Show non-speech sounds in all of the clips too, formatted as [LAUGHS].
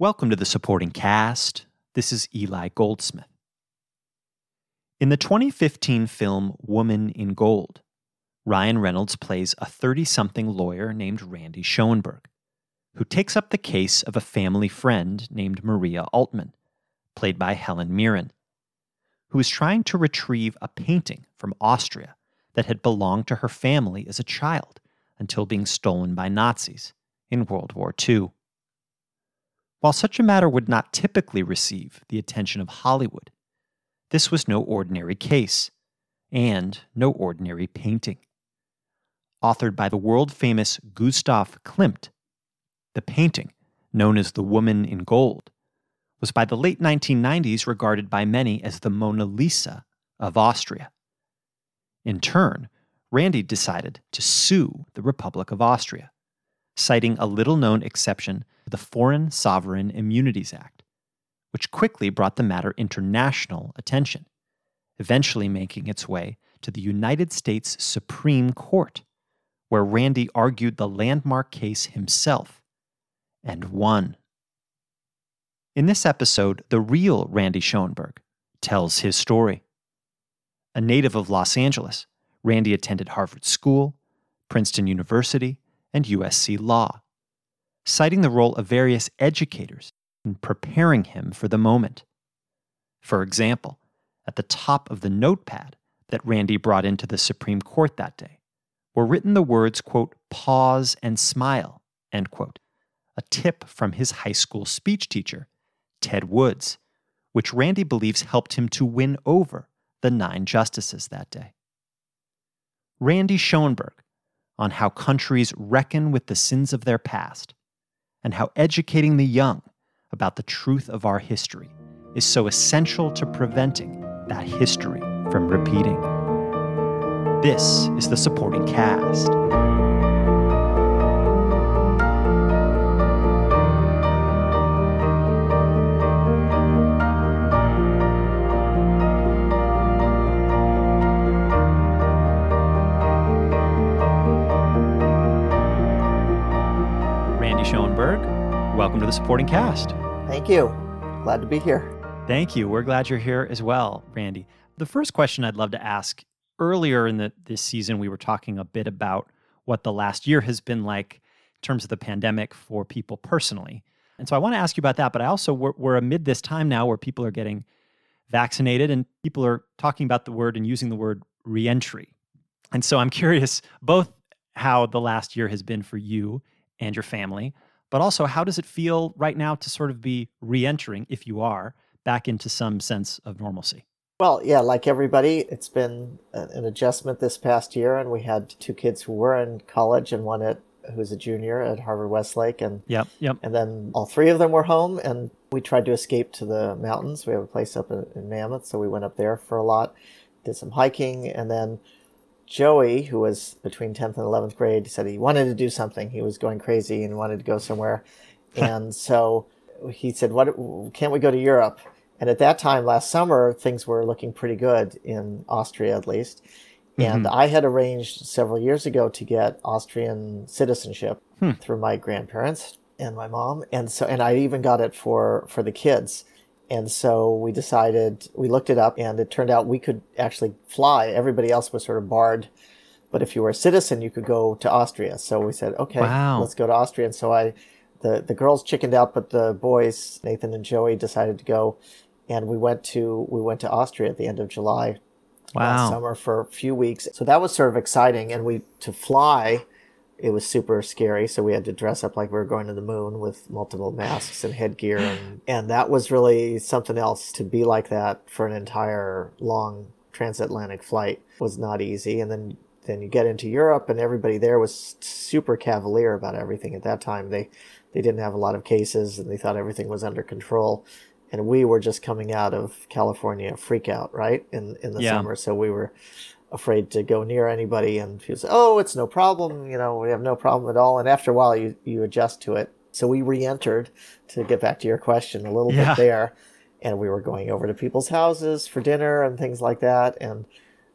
Welcome to the supporting cast. This is Eli Goldsmith. In the 2015 film Woman in Gold, Ryan Reynolds plays a 30 something lawyer named Randy Schoenberg, who takes up the case of a family friend named Maria Altmann, played by Helen Mirren, who is trying to retrieve a painting from Austria that had belonged to her family as a child until being stolen by Nazis in World War II. While such a matter would not typically receive the attention of Hollywood, this was no ordinary case, and no ordinary painting. Authored by the world famous Gustav Klimt, the painting, known as The Woman in Gold, was by the late 1990s regarded by many as the Mona Lisa of Austria. In turn, Randy decided to sue the Republic of Austria, citing a little known exception to the Foreign Sovereign Immunities Act, which quickly brought the matter international attention, eventually making its way to the United States Supreme Court, where Randy argued the landmark case himself and won. In this episode, the real Randy Schoenberg tells his story. A native of Los Angeles, Randy attended Harvard School, Princeton University, and USC Law citing the role of various educators in preparing him for the moment. For example, at the top of the notepad that Randy brought into the Supreme Court that day were written the words, quote, pause and smile, end quote, a tip from his high school speech teacher, Ted Woods, which Randy believes helped him to win over the nine justices that day. Randy Schoenberg on how countries reckon with the sins of their past and how educating the young about the truth of our history is so essential to preventing that history from repeating. This is the supporting cast. Welcome to the supporting cast. Thank you. Glad to be here. Thank you. We're glad you're here as well, Randy. The first question I'd love to ask earlier in the, this season, we were talking a bit about what the last year has been like in terms of the pandemic for people personally. And so I want to ask you about that, but I also, we're, we're amid this time now where people are getting vaccinated and people are talking about the word and using the word reentry. And so I'm curious both how the last year has been for you and your family, but also how does it feel right now to sort of be re-entering if you are back into some sense of normalcy? Well yeah like everybody it's been an adjustment this past year and we had two kids who were in college and one at who's a junior at harvard westlake and yep yep. and then all three of them were home and we tried to escape to the mountains. We have a place up in, in mammoth so we went up there for a lot did some hiking and then Joey, who was between 10th and 11th grade, said he wanted to do something. He was going crazy and wanted to go somewhere. [LAUGHS] and so he said, "What can't we go to Europe?" And at that time last summer, things were looking pretty good in Austria at least. And mm-hmm. I had arranged several years ago to get Austrian citizenship hmm. through my grandparents and my mom. And so and I even got it for for the kids. And so we decided, we looked it up, and it turned out we could actually fly. Everybody else was sort of barred. But if you were a citizen, you could go to Austria. So we said, okay, wow. let's go to Austria. And so I, the, the girls chickened out, but the boys, Nathan and Joey, decided to go. And we went to, we went to Austria at the end of July wow. last summer for a few weeks. So that was sort of exciting. And we, to fly, it was super scary. So we had to dress up like we were going to the moon with multiple masks and headgear. And, [GASPS] and that was really something else to be like that for an entire long transatlantic flight was not easy. And then, then you get into Europe and everybody there was super cavalier about everything at that time. They, they didn't have a lot of cases and they thought everything was under control. And we were just coming out of California freak out, right? In, in the yeah. summer. So we were, afraid to go near anybody and he was oh it's no problem you know we have no problem at all. And after a while you you adjust to it. So we re-entered to get back to your question a little yeah. bit there. And we were going over to people's houses for dinner and things like that. And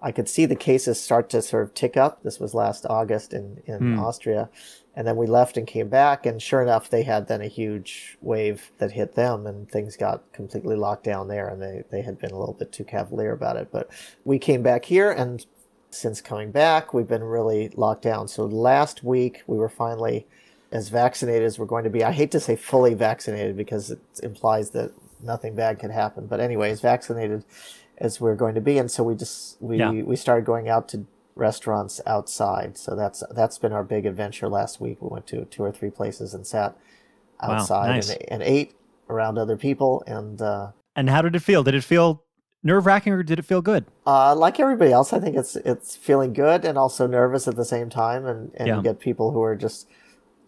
I could see the cases start to sort of tick up. This was last August in, in Hmm. Austria. And then we left and came back, and sure enough, they had then a huge wave that hit them, and things got completely locked down there, and they, they had been a little bit too cavalier about it. But we came back here, and since coming back, we've been really locked down. So last week, we were finally as vaccinated as we're going to be. I hate to say fully vaccinated because it implies that nothing bad could happen. But anyways, vaccinated as we're going to be, and so we just we Yeah. we started going out to restaurants outside. So that's that's been our big adventure last week. We went to two or three places and sat Wow, outside nice. and, and ate around other people. And uh, And how did it feel? Did it feel nerve wracking or did it feel good? uh, like everybody else, I think it's it's feeling good and also nervous at the same time. And and Yeah. you get people who are just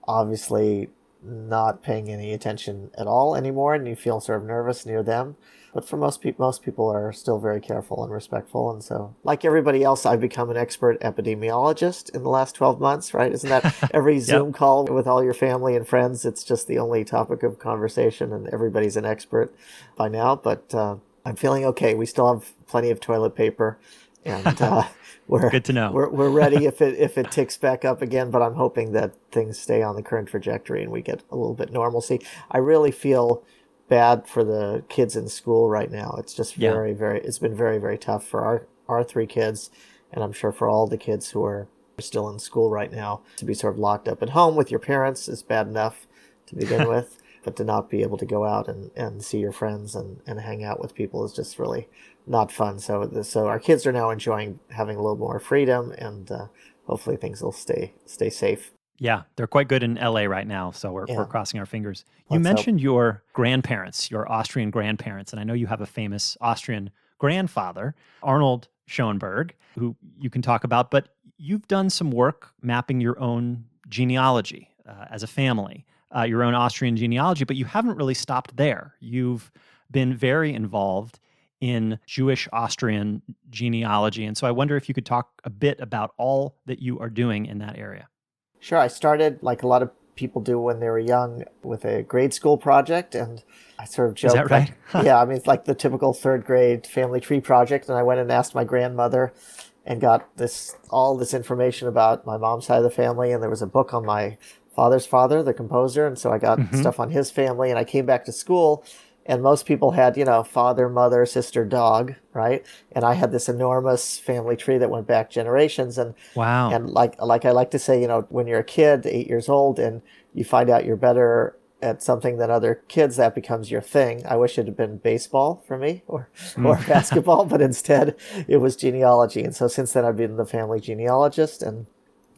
obviously not paying any attention at all anymore, and you feel sort of nervous near them. But for most people, most people are still very careful and respectful, and so like everybody else, I've become an expert epidemiologist in the last twelve months. Right? Isn't that [LAUGHS] every Zoom call with all your family and friends? It's just the only topic of conversation, and everybody's an expert by now. But uh, I'm feeling okay. We still have plenty of toilet paper, and uh, [LAUGHS] we're Good to know. we're we're ready if it if it [LAUGHS] ticks back up again. But I'm hoping that things stay on the current trajectory and we get a little bit normalcy. I really feel bad for the kids in school right now. It's just Yeah. very very. It's been very very tough for our our three kids, and I'm sure for all the kids who are still in school right now to be sort of locked up at home with your parents is bad enough to begin [LAUGHS] with. But to not be able to go out and, and see your friends and, and hang out with people is just really not fun. So so our kids are now enjoying having a little more freedom, and uh, hopefully things will stay stay safe. Yeah, they're quite good in LA right now, so we're, Yeah. we're crossing our fingers. You Let's hope. mentioned your grandparents, your Austrian grandparents, and I know you have a famous Austrian grandfather, Arnold Schoenberg, who you can talk about, but you've done some work mapping your own genealogy uh, as a family, uh, your own Austrian genealogy, but you haven't really stopped there. You've been very involved in Jewish Austrian genealogy. And so I wonder if you could talk a bit about all that you are doing in that area. Sure, I started like a lot of people do when they were young with a grade school project, and I sort of Is that right? like- [LAUGHS] yeah, I mean it's like the typical third grade family tree project, and I went and asked my grandmother, and got this all this information about my mom's side of the family, and there was a book on my father's father, the composer, and so I got Mhm. stuff on his family, and I came back to school. And most people had, you know, father, mother, sister, dog, right? And I had this enormous family tree that went back generations. And Wow. and like like I like to say, you know, when you're a kid, eight years old, and you find out you're better at something than other kids, that becomes your thing. I wish it had been baseball for me or hmm. or [LAUGHS] basketball, but instead it was genealogy. And so since then, I've been the family genealogist, and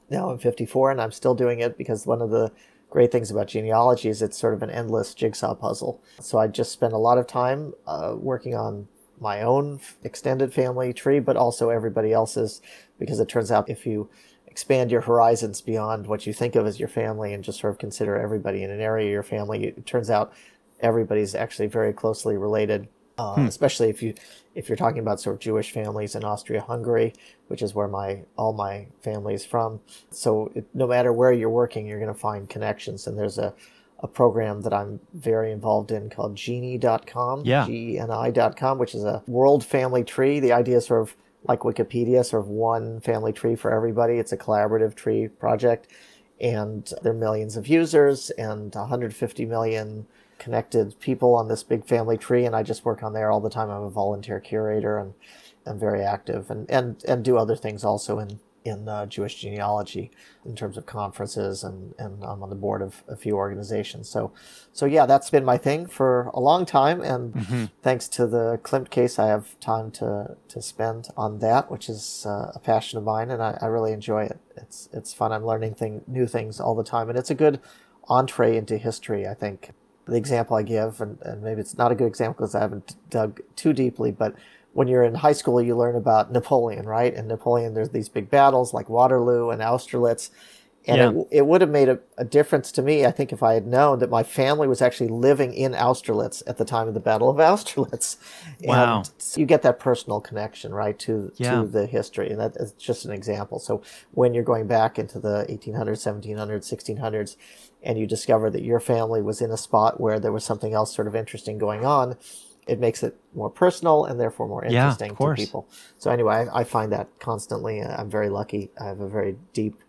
now I'm 54, and I'm still doing it because one of the great things about genealogy is it's sort of an endless jigsaw puzzle. So I just spend a lot of time uh, working on my own extended family tree, but also everybody else's, because it turns out if you expand your horizons beyond what you think of as your family and just sort of consider everybody in an area of your family, it turns out everybody's actually very closely related. Uh, Especially if you if you're talking about sort of Jewish families in Austria-Hungary, which is where my all my family is from. So it, no matter where you're working, you're going to find connections. And there's a a program that I'm very involved in called Geni.com, Yeah. G-E-N-I.com, which is a world family tree. The idea is sort of like Wikipedia, sort of one family tree for everybody. It's a collaborative tree project. And there are millions of users and 150 million connected people on this big family tree. And I just work on there all the time. I'm a volunteer curator and I'm very active and, and, and do other things also in, in uh, Jewish genealogy in terms of conferences and, and I'm on the board of a few organizations. So, so yeah, that's been my thing for a long time. And thanks to the Klimt case, I have time to, to spend on that, which is uh, a passion of mine. And I, I really enjoy it. It's, it's fun. I'm learning thing, new things all the time. And it's a good entree into history, I think. The example I give, and, and maybe it's not a good example because I haven't dug too deeply, but when you're in high school, you learn about Napoleon, right? And Napoleon, there's these big battles like Waterloo and Austerlitz. And Yeah. it, it would have made a, a difference to me, I think, if I had known that my family was actually living in Austerlitz at the time of the Battle of [LAUGHS] Austerlitz. Wow. And you get that personal connection, right, to, Yeah. to the history. And that is just an example. So when you're going back into the 1800s, 1700s, 1600s, and you discover that your family was in a spot where there was something else sort of interesting going on, it makes it more personal and therefore more Yeah, interesting to people. So anyway, I, I find that constantly. I'm very lucky. I have a very deep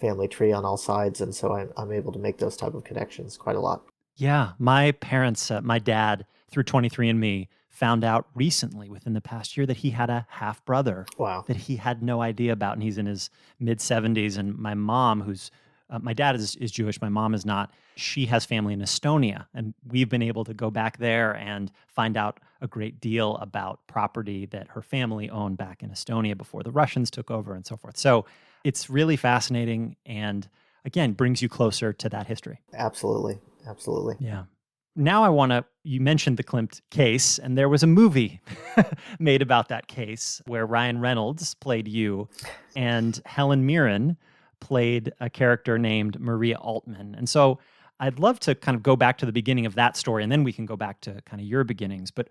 family tree on all sides, and so I'm, I'm able to make those type of connections quite a lot. Yeah, my parents, uh, my dad, through 23andMe, found out recently within the past year that he had a half brother Wow. that he had no idea about, and he's in his mid 70s. And my mom, who's uh, my dad is, is Jewish, my mom is not. She has family in Estonia, and we've been able to go back there and find out a great deal about property that her family owned back in Estonia before the Russians took over and so forth. So it's really fascinating and again brings you closer to that history. Absolutely. Absolutely. Yeah. Now I want to. You mentioned the Klimt case, and there was a movie [LAUGHS] made about that case where Ryan Reynolds played you, and Helen Mirren played a character named Maria Altmann. And so I'd love to kind of go back to the beginning of that story, and then we can go back to kind of your beginnings. But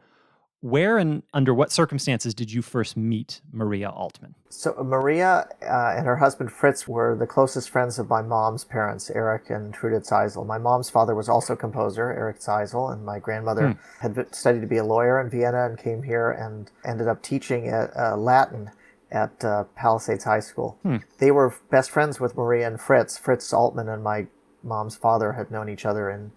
where and under what circumstances did you first meet Maria Altmann? So Maria uh, and her husband Fritz were the closest friends of my mom's parents, Eric and Trudi Zeisl. My mom's father was also a composer, Eric Zeisl, and my grandmother had studied to be a lawyer in Vienna and came here and ended up teaching at, uh, Latin at uh, Palisades High School. They were best friends with Maria and Fritz. Fritz Altmann and my mom's father had known each other in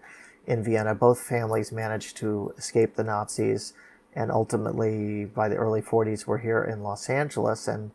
in Vienna. Both families managed to escape the Nazis, and ultimately, by the early 40s, were here in Los Angeles. And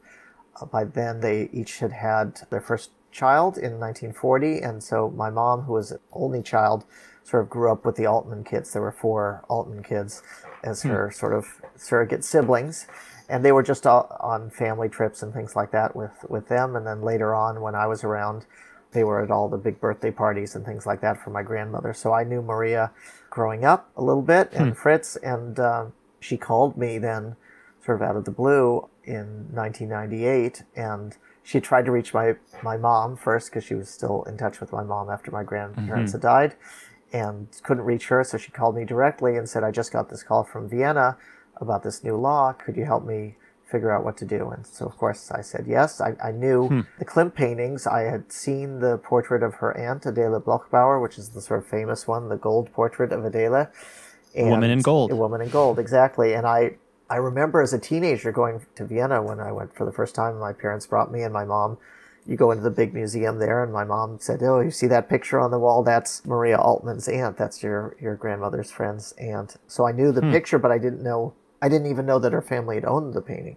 uh, by then, they each had had their first child in 1940. And so, my mom, who was an only child, sort of grew up with the Altmann kids. There were four Altmann kids as her sort of surrogate siblings. And they were just all on family trips and things like that with, with them. And then later on, when I was around, they were at all the big birthday parties and things like that for my grandmother. So I knew Maria growing up a little bit and Fritz, and uh, she called me then, sort of out of the blue, in 1998, and she tried to reach my my mom first because she was still in touch with my mom after my grandparents had died, and couldn't reach her. So she called me directly and said, "I just got this call from Vienna about this new law. Could you help me?" figure out what to do. And so, of course, I said yes. I, I knew hmm. the Klimt paintings. I had seen the portrait of her aunt, Adele Bloch-Bauer, which is the sort of famous one, the gold portrait of Adele. And Woman in gold. A woman in gold, exactly. And I, I remember as a teenager going to Vienna when I went for the first time. My parents brought me and my mom. You go into the big museum there, and my mom said, "Oh, you see that picture on the wall? That's Maria Altmann's aunt. That's your your grandmother's friend's aunt." So I knew the hmm. picture, but I didn't know. I didn't even know that her family had owned the painting.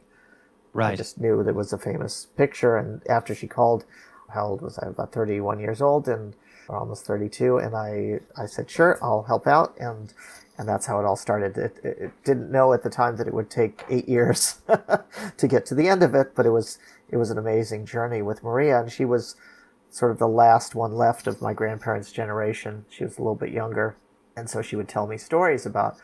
Right. I just knew that it was a famous picture. And after she called, how old was I? About 31 years old and or almost 32. And I, I said, sure, I'll help out. And, and that's how it all started. It, it, it didn't know at the time that it would take eight years [LAUGHS] to get to the end of it, but it was, it was an amazing journey with Maria. And she was sort of the last one left of my grandparents' generation. She was a little bit younger. And so she would tell me stories about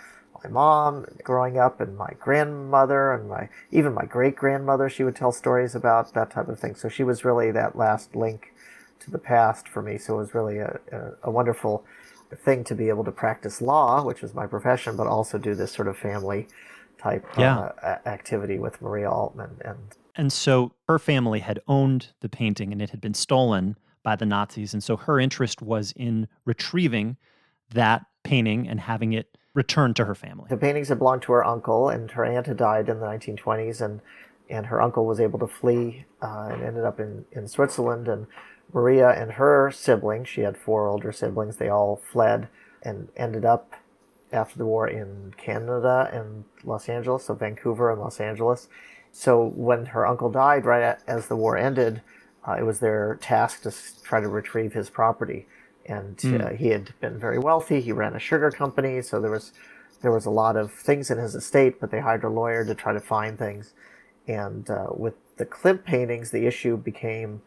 my mom growing up and my grandmother and my even my great grandmother she would tell stories about that type of thing so she was really that last link to the past for me so it was really a, a, a wonderful thing to be able to practice law which was my profession but also do this sort of family type Yeah. uh, activity with maria altmann and And so her family had owned the painting and it had been stolen by the Nazis. And so her interest was in retrieving that painting and having it returned to her family. The paintings had belonged to her uncle, and her aunt had died in the 1920s, and and her uncle was able to flee uh, and ended up in, in Switzerland. And Maria and her siblings, she had four older siblings, they all fled and ended up after the war in Canada and Los Angeles, so Vancouver and Los Angeles. So when her uncle died, right as the war ended, uh, it was their task to try to retrieve his property. And uh, he had been very wealthy. He ran a sugar company, so there was there was a lot of things in his estate. But they hired a lawyer to try to find things. And uh, with the Klimt paintings, the issue became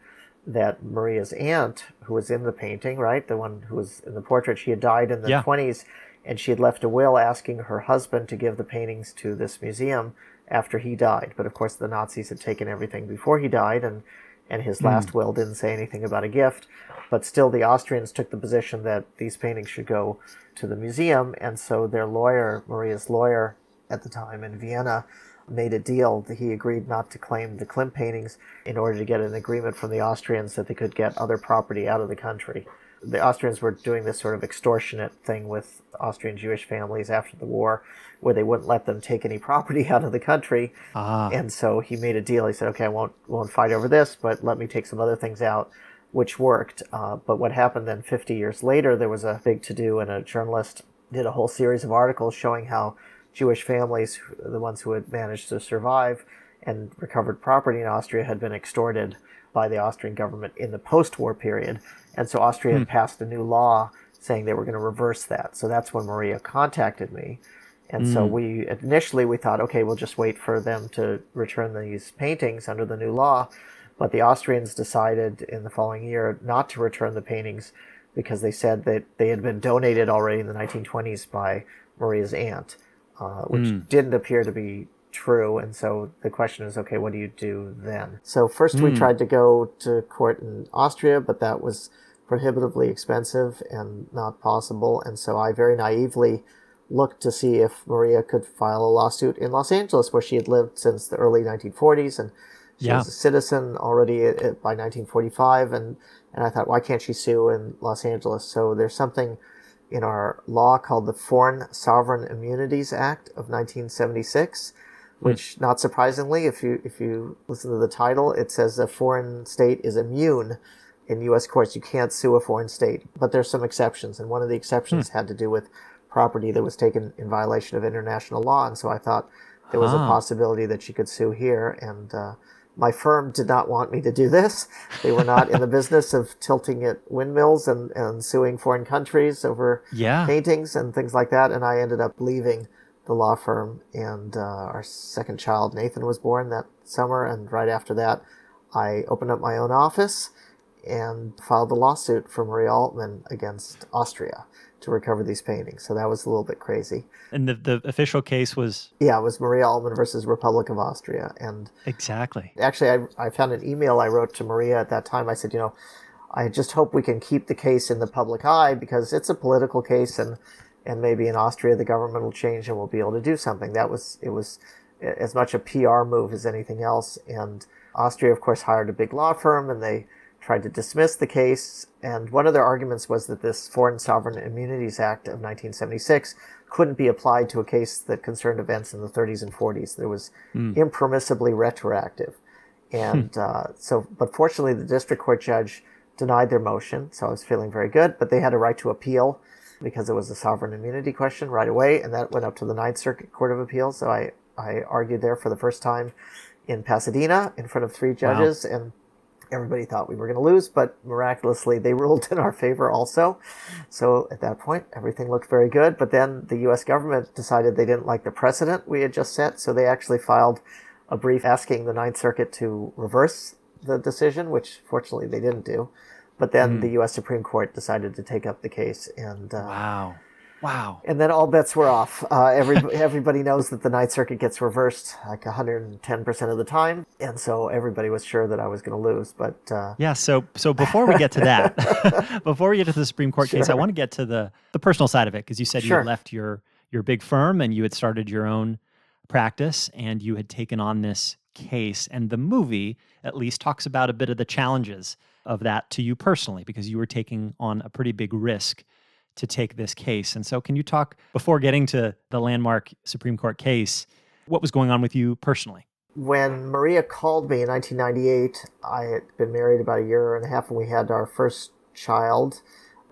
that Maria's aunt, who was in the painting, right, the one who was in the portrait, she had died in the Yeah. 20s, and she had left a will asking her husband to give the paintings to this museum after he died. But of course, the Nazis had taken everything before he died, and and his last will didn't say anything about a gift. But still, the Austrians took the position that these paintings should go to the museum, and so their lawyer, Maria's lawyer at the time in Vienna, made a deal that he agreed not to claim the Klimt paintings in order to get an agreement from the Austrians that they could get other property out of the country. the Austrians were doing this sort of extortionate thing with Austrian Jewish families after the war, where they wouldn't let them take any property [LAUGHS] out of the country. Ah. And so he made a deal. He said, "Okay, I won't won't fight over this, but let me take some other things out." Which worked, uh, but what happened then? Fifty years later, there was a big to do, and a journalist did a whole series of articles showing how Jewish families, the ones who had managed to survive and recovered property in Austria, had been extorted by the Austrian government in the post-war period, and so Austria had passed a new law saying they were going to reverse that. So that's when Maria contacted me, and so we initially we thought, okay, we'll just wait for them to return these paintings under the new law, but the Austrians decided in the following year not to return the paintings because they said that they had been donated already in the 1920s by Maria's aunt, uh, which didn't appear to be true. And so the question is, okay, what do you do then? So first we tried to go to court in Austria, but that was prohibitively expensive and not possible. And so I very naively looked to see if Maria could file a lawsuit in Los Angeles, where she had lived since the early 1940s and she Yeah. was a citizen already at, at- by 1945. And, and I thought, why can't she sue in Los Angeles? So there's something in our law called the Foreign Sovereign Immunities Act of 1976, which, not surprisingly, if you if you listen to the title, it says a foreign state is immune. In U.S. courts, you can't sue a foreign state, but there's some exceptions, and one of the exceptions had to do with property that was taken in violation of international law, and so I thought there was a Ah. possibility that she could sue here, and uh, my firm did not want me to do this. They were not in the [LAUGHS] business of tilting at windmills and, and suing foreign countries over Yeah. paintings and things like that. And I ended up leaving the law firm, and uh, our second child, Nathan, was born that summer. And right after that, I opened up my own office and filed a lawsuit for Maria Altmann against Austria to recover these paintings. So that was a little bit crazy. And the, the official case was Yeah, it was Maria Altmann versus Republic of Austria. And exactly. actually, I, I found an email I wrote to Maria at that time. I said, you know, I just hope we can keep the case in the public eye because it's a political case, and and maybe in Austria the government will change and we'll be able to do something. That was it was as much a PR move as anything else. And Austria, of course, hired a big law firm, and they tried to dismiss the case. And one of their arguments was that this Foreign Sovereign Immunities Act of 1976 couldn't be applied to a case that concerned events in the 30s and 40s. There was impermissibly retroactive. And uh, so, but fortunately, the district court judge denied their motion, so I was feeling very good. But they had a right to appeal because it was a sovereign immunity question right away, and that went up to the Ninth Circuit Court of Appeals. So I, I argued there for the first time in Pasadena in front of three judges, and everybody thought we were going to lose, but miraculously they [LAUGHS] ruled in our favor also. So at that point, everything looked very good. But then the U.S. government decided they didn't like the precedent we had just set, so they actually filed a brief asking the Ninth Circuit to reverse the decision, which fortunately they didn't do. But then the U.S. Supreme Court decided to take up the case, and uh, Wow. Wow. and then all bets were off. Uh, every, [LAUGHS] everybody knows that the Ninth Circuit gets reversed like 110% of the time, and so everybody was sure that I was going to lose. But uh, Yeah, so so before we get to that, [LAUGHS] before we get to the Supreme Court case, I want to get to the the personal side of it because you said you Sure. had left your your big firm and you had started your own practice and you had taken on this case and the movie at least talks about a bit of the challenges of that to you personally because you were taking on a pretty big risk to take this case. And so can you talk before getting to the landmark Supreme Court case what was going on with you personally? when Maria called me in 1998, I had been married about a year and a half, and we had our first child,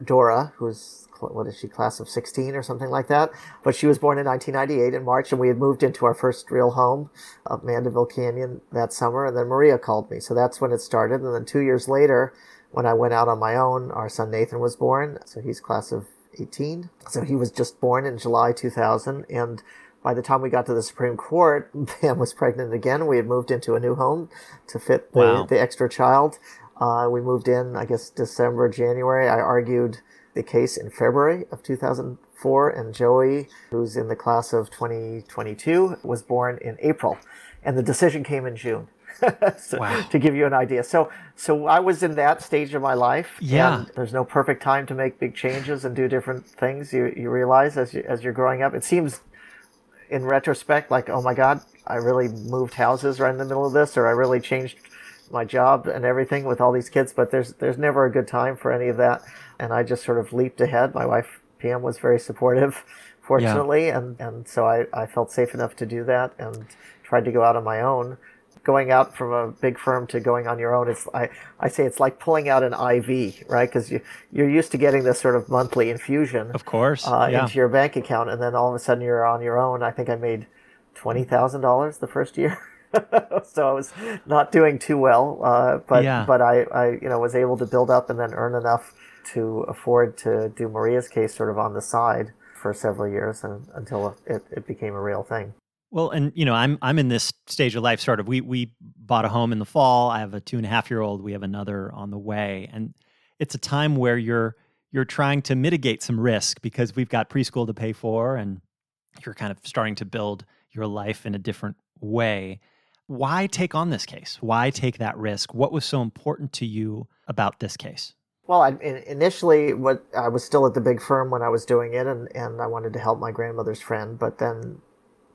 Dora, who's what is she, class of 16 or something like that. But she was born in 1998 in March, and we had moved into our first real home of Mandeville Canyon that summer. And then Maria called me, so that's when it started. And then two years later, when I went out on my own, our son Nathan was born. So he's class of 18. So he was just born in July 2000, and by the time we got to the Supreme Court, [LAUGHS] Pam was pregnant again. We had moved into a new home to fit the, Wow. the extra child. Uh, we moved in, I guess, December, January. I argued the case in February of 2004, and Joey, who's in the class of 2022, was born in April, and the decision came in June. [LAUGHS] So, Wow. To give you an idea, so so I was in that stage of my life. Yeah. and there's no perfect time to make big changes and do different things. You you realize as you, as you're growing up, it seems in retrospect, like, oh my God, I really moved houses right in the middle of this, or I really changed my job and everything with all these kids. But there's there's never a good time for any of that. and I just sort of leaped ahead. My wife Pam was very supportive, fortunately, yeah. and and so I I felt safe enough to do that and tried to go out on my own going out from a big firm to going on your own, it's I, I say it's like pulling out an IV, right? Because you you're used to getting this sort of monthly infusion, of course, uh, yeah. into your bank account, and then all of a sudden you're on your own. I think I made twenty thousand dollars the first year. [LAUGHS] so I was not doing too well, uh, but yeah. but I, I you know was able to build up and then earn enough to afford to do Maria's case sort of on the side for several years and, until it, it became a real thing. Well, and you know, I'm I'm in this stage of life. Sort of, we we bought a home in the fall. I have a two and a half year old. We have another on the way, and it's a time where you're you're trying to mitigate some risk because we've got preschool to pay for, and you're kind of starting to build your life in a different way. Why take on this case? Why take that risk? What was so important to you about this case? Well, I, initially, what I was still at the big firm when I was doing it, and, and I wanted to help my grandmother's friend. But then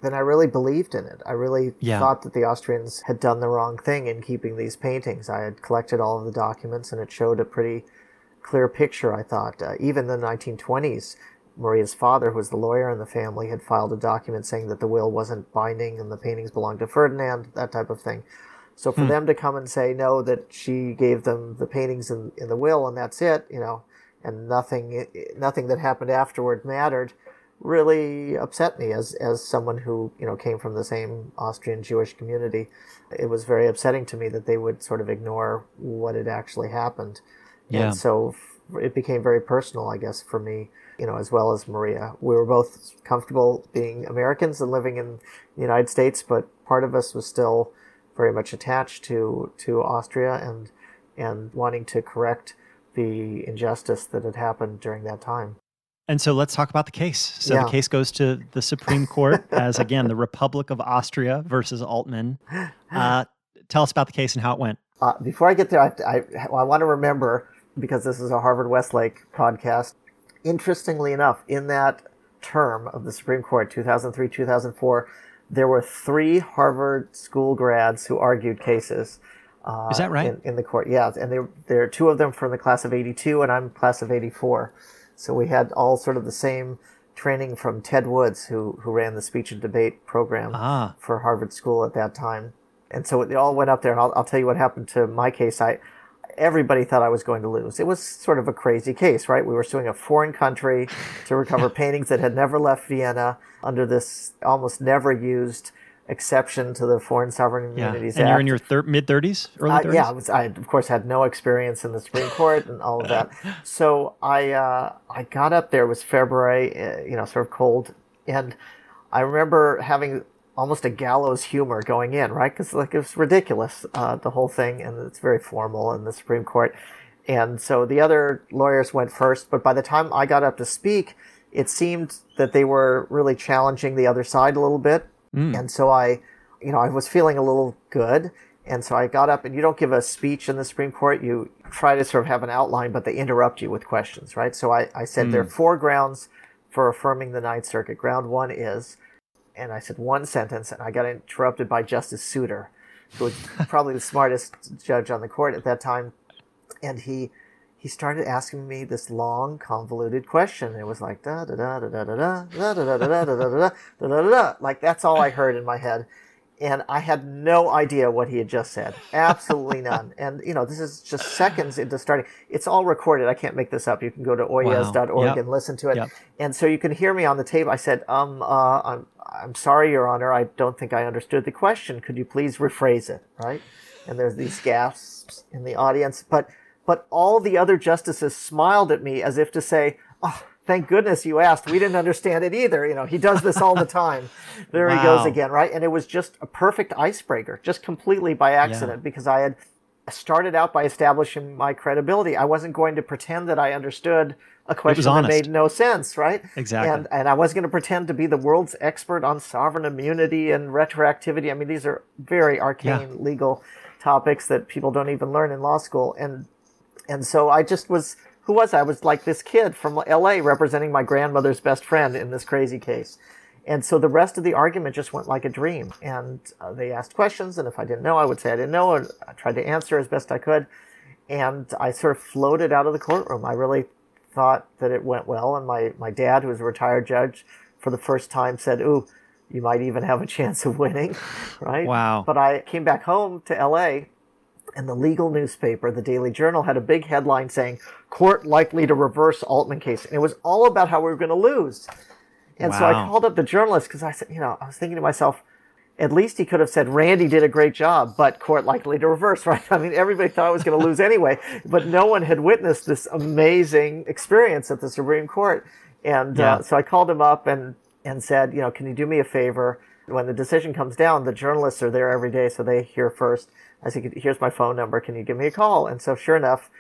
then I really believed in it. I really yeah. thought that the Austrians had done the wrong thing in keeping these paintings. I had collected all of the documents, and it showed a pretty clear picture, I thought. Uh, even in the 1920s, Maria's father, who was the lawyer in the family, had filed a document saying that the will wasn't binding and the paintings belonged to Ferdinand, that type of thing. So for hmm. them to come and say, no, that she gave them the paintings in, in the will and that's it, you know, and nothing, nothing that happened afterward mattered, really upset me as as someone who you know came from the same Austrian Jewish community. It was very upsetting to me that they would sort of ignore what had actually happened, yeah. and so it became very personal, I guess, for me. You know, as well as Maria, we were both comfortable being Americans and living in the United States, but part of us was still very much attached to to Austria and and wanting to correct the injustice that had happened during that time. And so let's talk about the case. So yeah. the case goes to the Supreme Court as, again, the Republic of Austria versus Altmann. Uh, tell us about the case and how it went. Uh, before I get there, I, I, I want to remember, because this is a Harvard Westlake podcast, interestingly enough, in that term of the Supreme Court, 2003 2004, there were three Harvard school grads who argued cases. Uh, is that right? In, in, the court, yeah. And there, there are two of them from the class of 82, and I'm class of 84. So we had all sort of the same training from Ted Woods, who who ran the speech and debate program ah. for Harvard School at that time. And so they all went up there, and I'll, I'll tell you what happened to my case. I everybody thought I was going to lose. It was sort of a crazy case, right? We were suing a foreign country to recover [LAUGHS] paintings that had never left Vienna under this almost never used exception to the Foreign Sovereign Immunities yeah. and Act. you're in your thir- mid 30s, early 30s? Uh, yeah, I, was, I, of course had no experience in the Supreme Court and all of that. [LAUGHS] So I uh, I got up there. It was February, uh, you know, sort of cold, and I remember having almost a gallows humor going in, right? Because like it was ridiculous, uh, the whole thing, and it's very formal in the Supreme Court. And so the other lawyers went first, but by the time I got up to speak, it seemed that they were really challenging the other side a little bit Mm. And so I, you know, I was feeling a little good. And so I got up, and you don't give a speech in the Supreme Court. You try to sort of have an outline, but they interrupt you with questions, right? So I, I said mm. there are four grounds for affirming the Ninth Circuit. Ground one is, and I said one sentence, and I got interrupted by Justice Souter, who was probably the smartest judge on the court at that time. And he he started asking me this long, convoluted question. It was like da da da da da da da da da da da da da da da da da like that's all I heard in my head, and I had no idea what he had just said. Absolutely none. And you know, this is just seconds into starting. It's all recorded. I can't make this up. You can go to oyez.org and listen to it. And so you can hear me on the tape. I said, um, uh, I'm I'm sorry, Your Honor. I don't think I understood the question. Could you please rephrase it? Right? And there's these gasps in the audience, but but all the other justices smiled at me as if to say, oh, thank goodness you asked. We didn't understand it either. You know, he does this all the [LAUGHS] time. There wow. he goes again, right? And it was just a perfect icebreaker, just completely by accident, yeah. because I had started out by establishing my credibility. I wasn't going to pretend that I understood a question that made no sense, right? Exactly. And, and I wasn't going to pretend to be the world's expert on sovereign immunity and retroactivity. I mean, these are very arcane yeah. legal topics that people don't even learn in law school. And and so I just was, who was I? I was like this kid from LA representing my grandmother's best friend in this crazy case. And so the rest of the argument just went like a dream. And uh, they asked questions, and if I didn't know, I would say I didn't know, and I tried to answer as best I could. And I sort of floated out of the courtroom. I really thought that it went well. And my, my dad, who was a retired judge, for the first time said, Ooh, you might even have a chance of winning, [LAUGHS] right? Wow. But I came back home to LA and the legal newspaper, the Daily Journal, had a big headline saying, Court likely to reverse Altmann case. And it was all about how we were going to lose. And wow. so I called up the journalist because I said, you know, I was thinking to myself, at least he could have said Randy did a great job, but court likely to reverse, [LAUGHS] right? I mean, everybody thought I was going to lose anyway, but no one had witnessed this amazing experience at the Supreme Court. And uh, yeah. uh, so I called him up and, and said, you know, can you do me a favor? When the decision comes down, the journalists are there every day, so they hear first. I said, here's my phone number. Can you give me a call? And so sure enough,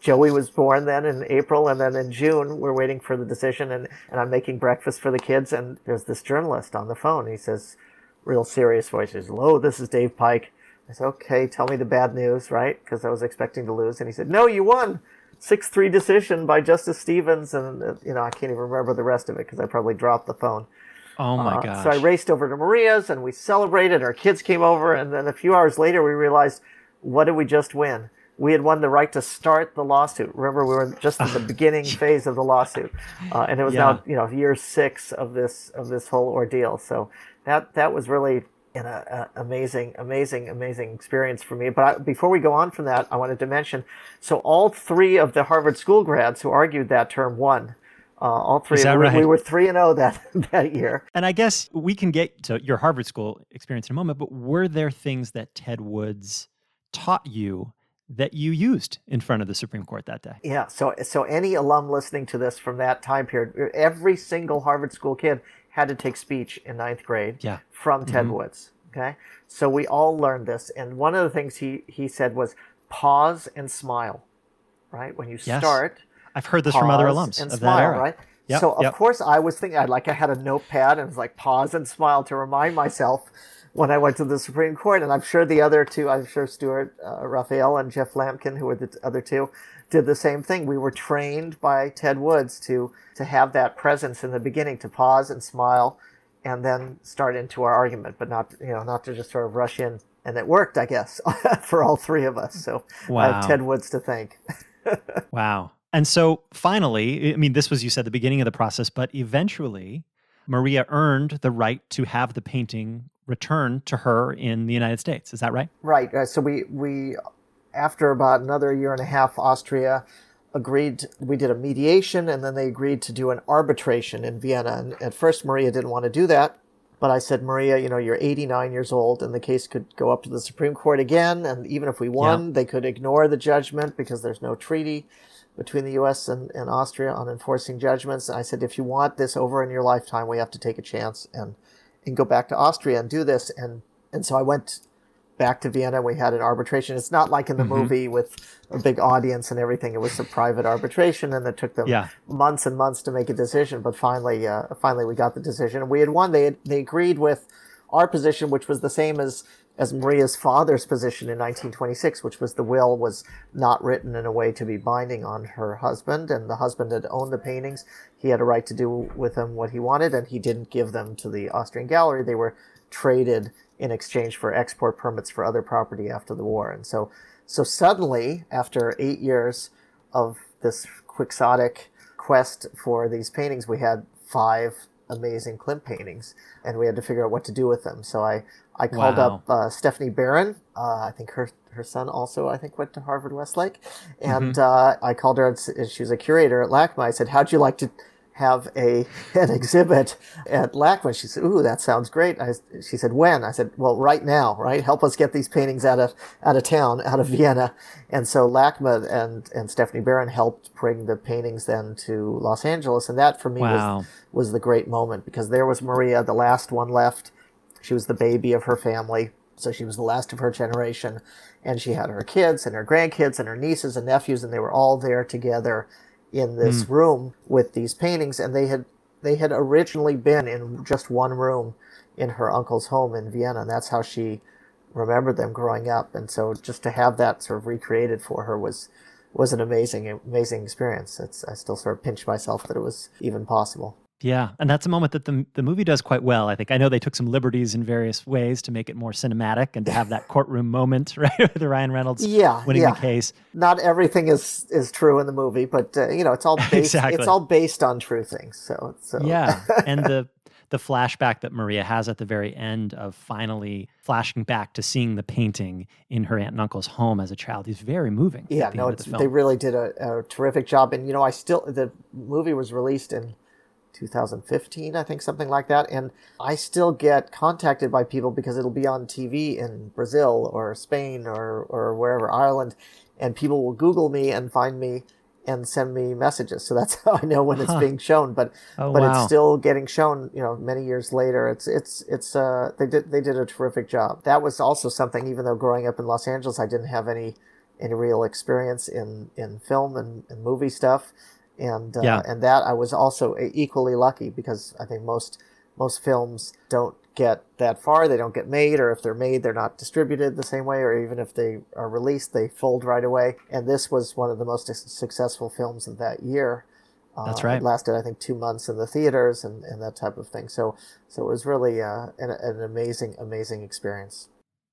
Joey was born then in April, and then in June, we're waiting for the decision, and, and I'm making breakfast for the kids, and there's this journalist on the phone. He says, real serious voice, he says, hello, this is Dave Pike. I said, okay, tell me the bad news, right? Because I was expecting to lose. And he said, no, you won. 6-3 decision by Justice Stevens. And, uh, you know, I can't even remember the rest of it because I probably dropped the phone. Oh my uh, gosh. So I raced over to Maria's and we celebrated. Our kids came over, and then a few hours later, we realized, what did we just win? We had won the right to start the lawsuit. Remember, we were just in the [LAUGHS] beginning phase of the lawsuit, uh, and it was yeah. now you know year six of this of this whole ordeal. So that that was really an a, a amazing, amazing, amazing experience for me. But I, before we go on from that, I wanted to mention so all three of the Harvard School grads who argued that term won. Uh, all three. Is that right? We were three and zero oh [LAUGHS] that that year. And I guess we can get to your Harvard School experience in a moment. But were there things that Ted Woods taught you that you used in front of the Supreme Court that day? Yeah. So so any alum listening to this from that time period, every single Harvard School kid had to take speech in ninth grade. Yeah. From Ted mm-hmm. Woods. Okay. So we all learned this, and one of the things he he said was pause and smile. Right when you yes. start I've heard this from other alums and smile, right? Yep, so of yep. course I was thinking I like I had a notepad and was like pause and smile to remind myself when I went to the Supreme Court, and I'm sure the other two, I'm sure Stuart uh, Raphael and Jeff Lamken, who were the other two, did the same thing. We were trained by Ted Woods to to have that presence in the beginning, to pause and smile, and then start into our argument, but not you know not to just sort of rush in. And it worked, I guess, [LAUGHS] for all three of us. So wow. I have Ted Woods to thank. [LAUGHS] wow. And so finally, I mean, this was, you said, the beginning of the process, but eventually Maria earned the right to have the painting returned to her in the United States. Is that right? Right. Uh, so we, we, after about another year and a half, Austria agreed, we did a mediation and then they agreed to do an arbitration in Vienna. And at first, Maria didn't want to do that. But I said, Maria, you know, you're 89 years old and the case could go up to the Supreme Court again. And even if we won, yeah. they could ignore the judgment because there's no treaty between the U.S. And, and Austria on enforcing judgments. And I said, if you want this over in your lifetime, we have to take a chance and and go back to Austria and do this. And and so I went back to Vienna. We had an arbitration. It's not like in the mm-hmm. movie with a big audience and everything. It was a private arbitration, and it took them yeah. months and months to make a decision. But finally, uh, finally, we got the decision, and we had won. They had, they agreed with our position, which was the same as as Maria's father's position in 1926, which was the will was not written in a way to be binding on her husband, and the husband had owned the paintings. He had a right to do with them what he wanted, and he didn't give them to the Austrian gallery. They were traded in exchange for export permits for other property after the war. And so, so suddenly, after eight years of this quixotic quest for these paintings, we had five amazing Klimt paintings, and we had to figure out what to do with them. So I, I called wow. up uh, Stephanie Barron. Uh, I think her her son also I think went to Harvard Westlake, and mm-hmm. uh, I called her. And she was a curator at LACMA. I said, "How'd you like to have a [LAUGHS] an exhibit at LACMA?" She said, "Ooh, that sounds great." I, she said, "When?" I said, "Well, right now. Right? Help us get these paintings out of out of town, out of Vienna." And so LACMA and and Stephanie Barron helped bring the paintings then to Los Angeles, and that for me wow. was was the great moment because there was Maria, the last one left she was the baby of her family, so she was the last of her generation. And she had her kids and her grandkids and her nieces and nephews, and they were all there together in this mm. room with these paintings. And they had they had originally been in just one room in her uncle's home in Vienna, and that's how she remembered them growing up. And so just to have that sort of recreated for her was was an amazing amazing experience. It's, I still sort of pinch myself that it was even possible. Yeah, and that's a moment that the the movie does quite well. I think I know they took some liberties in various ways to make it more cinematic and to have that [LAUGHS] courtroom moment, [LAUGHS] right, with Ryan Reynolds yeah, winning yeah. the case. Not everything is is true in the movie, but uh, you know it's all [LAUGHS] based Exactly. it's all based on true things. So so Yeah, and the the flashback that Maria has at the very end of finally flashing back to seeing the painting in her aunt and uncle's home as a child is very moving. Yeah, the no, it's, the they really did a, a terrific job. And you know, I still the movie was released in 2015, I think, something like that. And I still get contacted by people because it'll be on TV in Brazil or Spain or or wherever Ireland, and people will Google me and find me and send me messages. So that's [LAUGHS] how I know when it's Huh. being shown. But Oh, but wow. it's still getting shown. You know, many years later. It's it's it's uh they did they did a terrific job. That was also something. Even though growing up in Los Angeles, I didn't have any any real experience in in film and, and movie stuff, and uh, Yeah. and that I was also equally lucky because I think most most films don't get that far. They don't get made, or if they're made, they're not distributed the same way, or even if they are released, they fold right away. And this was one of the most successful films of that year. Uh, That's right. It lasted, I think, two months in the theaters and, and that type of thing. So, so it was really uh, an, an amazing, amazing experience.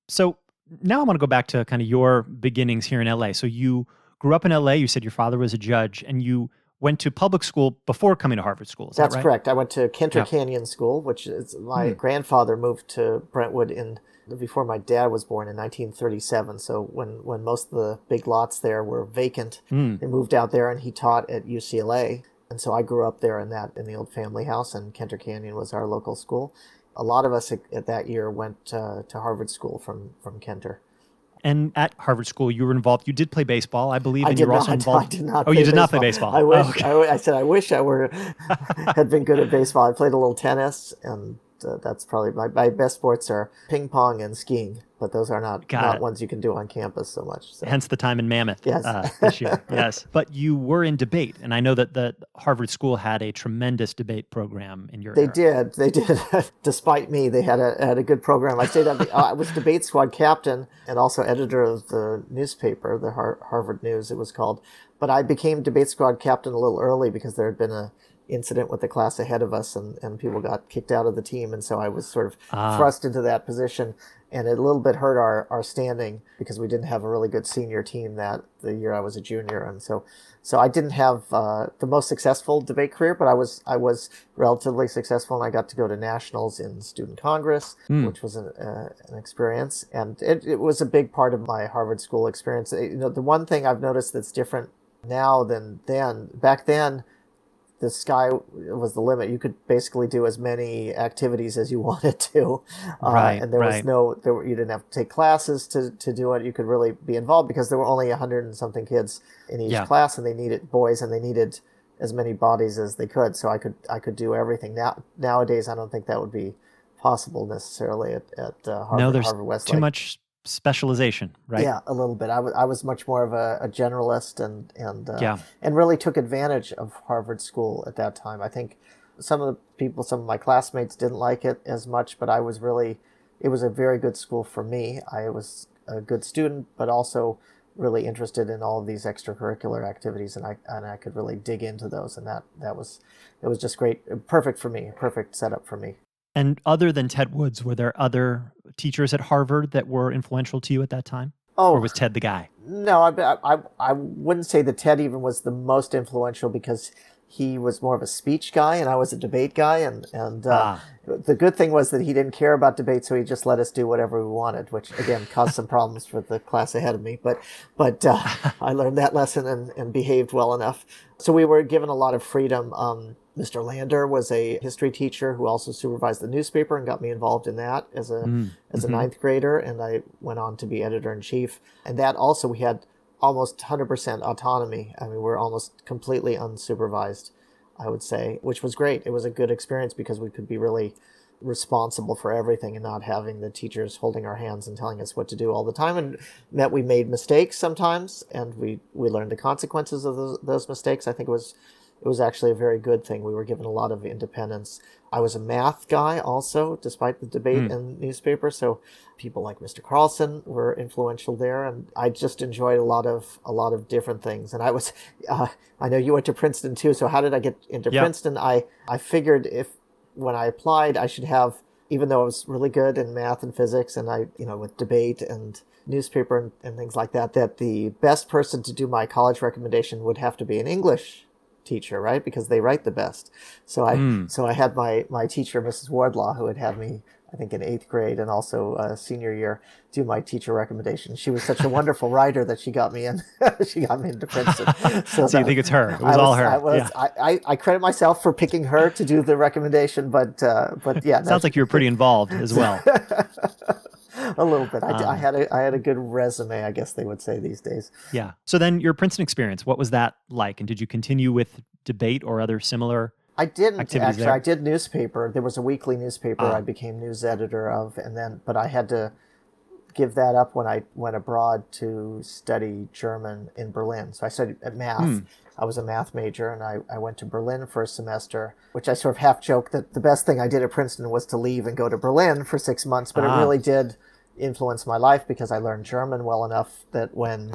So now I want to go back to kind of your beginnings here in LA. So you grew up in LA. You said your father was a judge, and you went to public school before coming to Harvard School. That's that right? correct. I went to Kenter Yeah. Canyon School, which is my Hmm. grandfather moved to Brentwood in before my dad was born in 1937. So when when most of the big lots there were vacant, Mm. they moved out there, and he taught at UCLA. And so I grew up there in that in the old family house, and Kenter Canyon was our local school. A lot of us at, at that year went uh, to Harvard School from from Kenter. And at Harvard School, you were involved. You did play baseball, I believe, I and you were not. [LAUGHS] also involved. I did not. Oh, you did not play baseball. I wish. Oh, okay. I, I said I wish I were [LAUGHS] had been good at baseball. I played a little tennis, and uh, that's probably my, my best sports are ping pong and skiing. But those are not Got not it. ones you can do on campus so much. So. Hence the time in Mammoth Yes. uh, this year. [LAUGHS] yes. But you were in debate, and I know that the Harvard School had a tremendous debate program in your They era. did. They did. [LAUGHS] Despite me, they had a had a good program. I say that the. I was debate squad captain and also editor of the newspaper, the Har- Harvard News. It was called. But I became debate squad captain a little early because there had been a incident with the class ahead of us, and and people got kicked out of the team, and so I was sort of Ah. thrust into that position. And it a little bit hurt our, our standing because we didn't have a really good senior team that the year I was a junior, and so so I didn't have uh, the most successful debate career, but I was I was relatively successful, and I got to go to nationals in student congress, Hmm. which was an, uh, an experience, and it, it was a big part of my Harvard School experience. You know, the one thing I've noticed that's different now than then. Back then, the sky was the limit. You could basically do as many activities as you [LAUGHS] wanted to, uh, Right, and there was no there were, you didn't have to take classes to, to do it. You could really be involved because there were only a hundred and something kids in each Yeah. class, and they needed boys, and they needed as many bodies as they could. So I could I could do everything. Now nowadays, I don't think that would be possible necessarily at at uh, Harvard, no, there's Harvard Westlake. too much specialization, right? Yeah, a little bit. I was was much more of a, a generalist and and uh, Yeah. and really took advantage of Harvard School at that time. I think some of the people, some of my classmates didn't like it as much, but I was really it was a very good school for me. I was a good student, but also really interested in all of these extracurricular activities, and I and I could really dig into those, and that that was it was just great, perfect for me, perfect setup for me. And other than Ted Woods, were there other teachers at Harvard that were influential to you at that time? Oh, Or was Ted the guy? No, I, I, I wouldn't say that Ted even was the most influential because he was more of a speech guy and I was a debate guy. And, and uh, Ah. the good thing was that he didn't care about debate, so he just let us do whatever we wanted, which again caused some [LAUGHS] problems for the class ahead of me. But, but uh, [LAUGHS] I learned that lesson and, and behaved well enough. So we were given a lot of freedom. Um, Mr. Lander was a history teacher who also supervised the newspaper and got me involved in that as a Mm, as a mhm. ninth grader, and I went on to be editor in chief. And that also we had almost 100% autonomy. I mean, we're almost completely unsupervised, I would say, which was great. It was a good experience because we could be really responsible for everything and not having the teachers holding our hands and telling us what to do all the time and meant we made mistakes sometimes and we we learned the consequences of those, those mistakes i think it was it was actually a very good thing. We were given a lot of independence. I was a math guy also, despite the debate Hmm. and newspaper. So people like Mr. Carlson were influential there, and I just enjoyed a lot of a lot of different things. And I was, [LAUGHS] uh, I know you went to Princeton too. So how did I get into Yeah. Princeton? I I figured if when I applied, I should have, even though I was really good in math and physics, and I you know with debate and newspaper and, and things like that, that the best person to do my college recommendation would have to be an English teacher, right? Because they write the best. So I Hmm. so I had my my teacher, Mrs. Wardlaw, who had had me, I think, in eighth grade and also uh, senior year, do my teacher recommendation. She was such a [LAUGHS] wonderful writer that she got me in. [LAUGHS] she got me into Princeton. [LAUGHS] So you that- think it's her? It was I all her. I, was, yeah. I, I, I credit myself for picking her to do the recommendation, but uh, but yeah, no, Sounds like you were pretty involved as well. [LAUGHS] a little bit. I, Um, I had a I had a good resume, I guess they would say these days. Yeah. So then your Princeton experience, what was that like? And did you continue with debate or other similar? I didn't actually. there? I did newspaper. There was a weekly newspaper Ah. I became news editor of, and then but I had to give that up when I went abroad to study German in Berlin. So I studied at math. Hmm. I was a math major, and I, I went to Berlin for a semester, which I sort of half joke that the best thing I did at Princeton was to leave and go to Berlin for six months, but Ah. it really did influence my life because I learned German well enough that when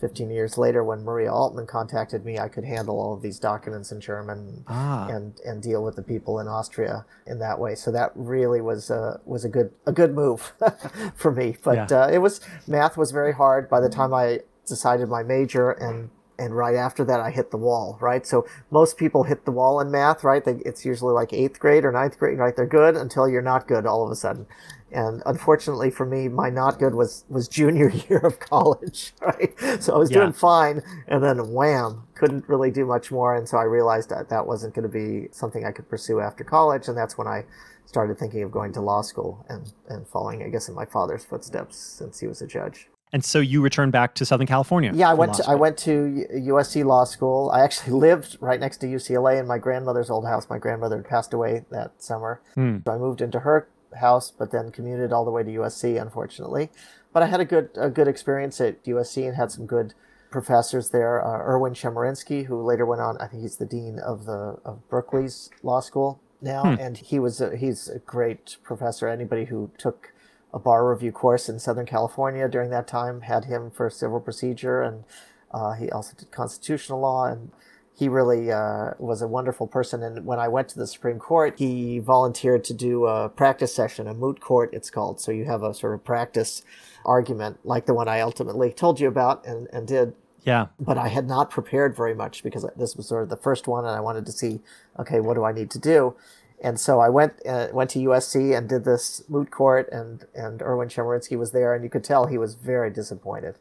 15 years later, when Maria Altmann contacted me, I could handle all of these documents in German Ah. and and deal with the people in Austria in that way. So that really was a was a good a good move [LAUGHS] for me. But Yeah. uh, it was math was very hard. By the time I decided my major and and right after that I hit the wall. Right. So most people hit the wall in math. Right. They, it's usually like eighth grade or ninth grade. Right. They're good until you're not good all of a sudden. And unfortunately for me, my not good was was junior [LAUGHS] year of college. [LAUGHS] Right. So I was Yeah. doing fine, and then wham, couldn't really do much more. And so I realized that that wasn't going to be something I could pursue after college. And that's when I started thinking of going to law school and, and following, I guess, in my father's footsteps since he was a judge. And so you returned back to Southern California. Yeah, I went to I went to USC Law School. I actually [LAUGHS] lived right next to UCLA in my grandmother's old house. My grandmother had passed away that summer, Hmm. so I moved into her house, but then commuted all the way to USC, unfortunately. But I had a good a good experience at USC and had some good professors there. Uh, Erwin Chemerinsky, who later went on, I think he's the dean of the of Berkeley's law school now, and he was a, he's a great professor. Anybody who took a bar review course in Southern California during that time had him for civil procedure, and uh, he also did constitutional law and he really uh, was a wonderful person. And when I went to the Supreme Court, he volunteered to do a practice session, a moot court, it's called. So you have a sort of practice argument like the one I ultimately told you about and, and did. Yeah. But I had not prepared very much because this was sort of the first one, and I wanted to see, okay, what do I need to do? And so I went uh, went to USC and did this moot court, and and Erwin Chemerinsky was there, and you could tell he was very disappointed,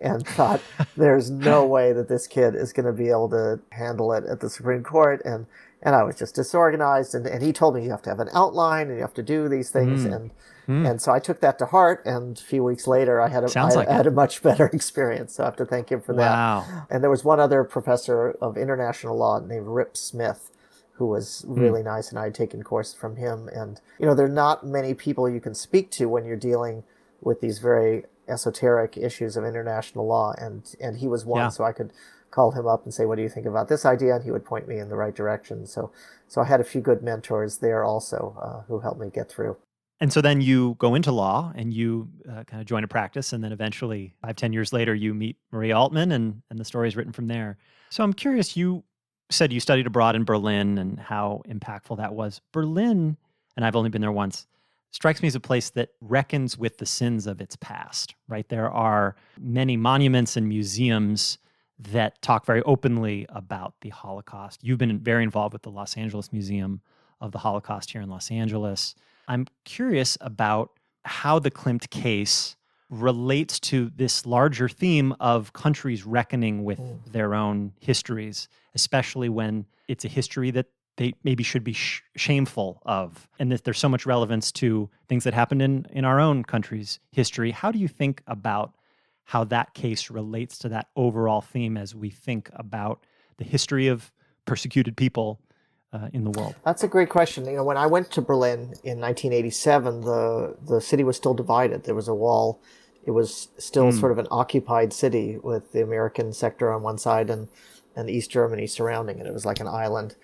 and [LAUGHS] thought there's no way that this kid is going to be able to handle it at the Supreme Court, and and I was just disorganized, and, and he told me you have to have an outline and you have to do these things, Mm. and and so I took that to heart, and a few weeks later I had a, I, like I had a much [LAUGHS] better experience. So I have to thank him for that. Wow. And there was one other professor of international law named Rip Smith, who was really nice, and I had taken courses from him. And you know, there are not many people you can speak to when you're dealing with these very esoteric issues of international law, and and he was one, Yeah. so I could call him up and say, "What do you think about this idea?" And he would point me in the right direction. So, so I had a few good mentors there also uh, who helped me get through. And so then you go into law and you uh, kind of join a practice, and then eventually, five ten years later, you meet Marie Altmann, and and the story is written from there. So I'm curious. You said you studied abroad in Berlin, and how impactful that was. Berlin, and I've only been there once, strikes me as a place that reckons with the sins of its past. Right, there are many monuments and museums that talk very openly about the Holocaust. You've been very involved with the Los Angeles Museum of the Holocaust here in Los Angeles. I'm curious about how the Klimt case relates to this larger theme of countries reckoning with Mm. their own histories, especially when it's a history that they maybe should be sh- shameful of, and that there's so much relevance to things that happened in, in our own country's history. How do you think about how that case relates to that overall theme as we think about the history of persecuted people uh, in the world? That's a great question. You know, when I went to Berlin in 1987, the the city was still divided. There was a wall. It was still Hmm. sort of an occupied city with the American sector on one side and and East Germany surrounding it. It was like an island.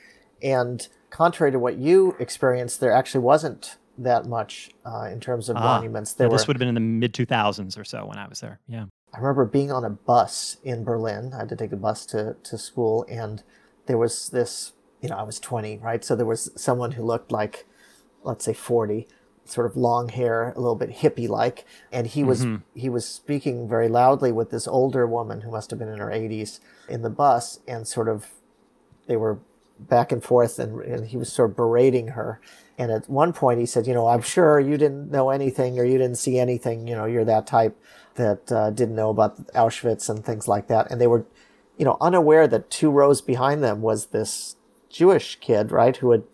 And contrary to what you experienced, there actually wasn't that much uh, in terms of ah, monuments. There yeah, this were, would have been in the mid 2000s or so when I was there. Yeah. I remember being on a bus in Berlin. I had to take a bus to, to school, and there was this, you know, I was 20, right? So there was someone who looked like, let's say 40, sort of long hair, a little bit hippie like, and he was mm-hmm. he was speaking very loudly with this older woman who must have been in her 80s in the bus, and sort of they were back and forth, and, and he was sort of berating her. And at one point, he said, "You know, I'm sure you didn't know anything, or you didn't see anything. You know, you're that type that uh, didn't know about Auschwitz and things like that." And they were, you know, unaware that two rows behind them was this Jewish kid, right, who had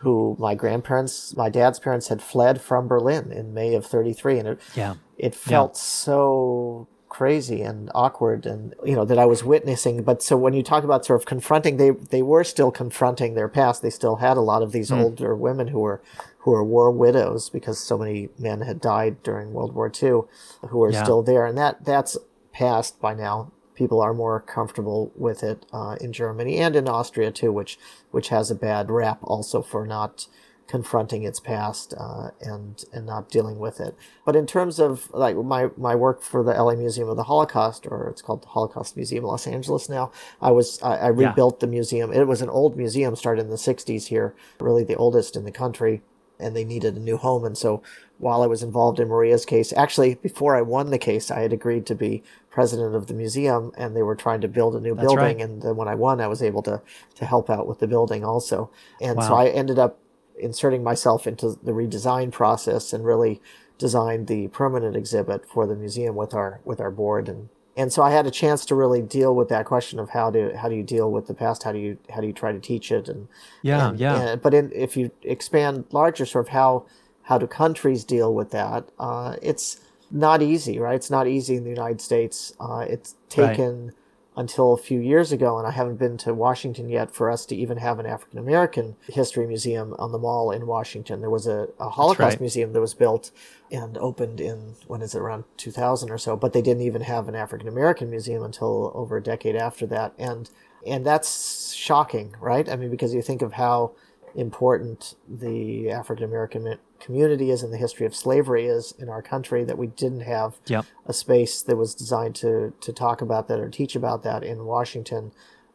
who my grandparents, my dad's parents had fled from Berlin in May of 33. And it, yeah. it felt yeah. so crazy and awkward and, you know, that I was witnessing. But so when you talk about sort of confronting, they, they were still confronting their past. They still had a lot of these mm. older women who were, who were war widows because so many men had died during World War II who are yeah. still there. And that, that's past by now people are more comfortable with it uh, in Germany and in Austria too, which which has a bad rap also for not confronting its past uh, and and not dealing with it. But in terms of like my my work for the LA Museum of the Holocaust, or it's called the Holocaust Museum Los Angeles now, I was I, I rebuilt yeah. the museum. It was an old museum started in the '60s here, really the oldest in the country and they needed a new home. And so while I was involved in Maria's case, actually, before I won the case, I had agreed to be president of the museum and they were trying to build a new That's building. Right. And then when I won, I was able to, to help out with the building also. And wow. so I ended up inserting myself into the redesign process and really designed the permanent exhibit for the museum with our, with our board and, and so I had a chance to really deal with that question of how do how do you deal with the past? How do you how do you try to teach it? And yeah, and, yeah. And, but in, if you expand larger, sort of how how do countries deal with that? Uh, it's not easy, right? It's not easy in the United States. Uh, it's taken right until a few years ago, and I haven't been to Washington yet for us to even have an African American history museum on the mall in Washington. There was a, a Holocaust right. museum that was built and opened in, when is it, around 2000 or so, but they didn't even have an African American museum until over a decade after that. And, and that's shocking, right? I mean, because you think of how important the African American community is and the history of slavery is in our country that we didn't have yep. a space that was designed to to talk about that or teach about that in Washington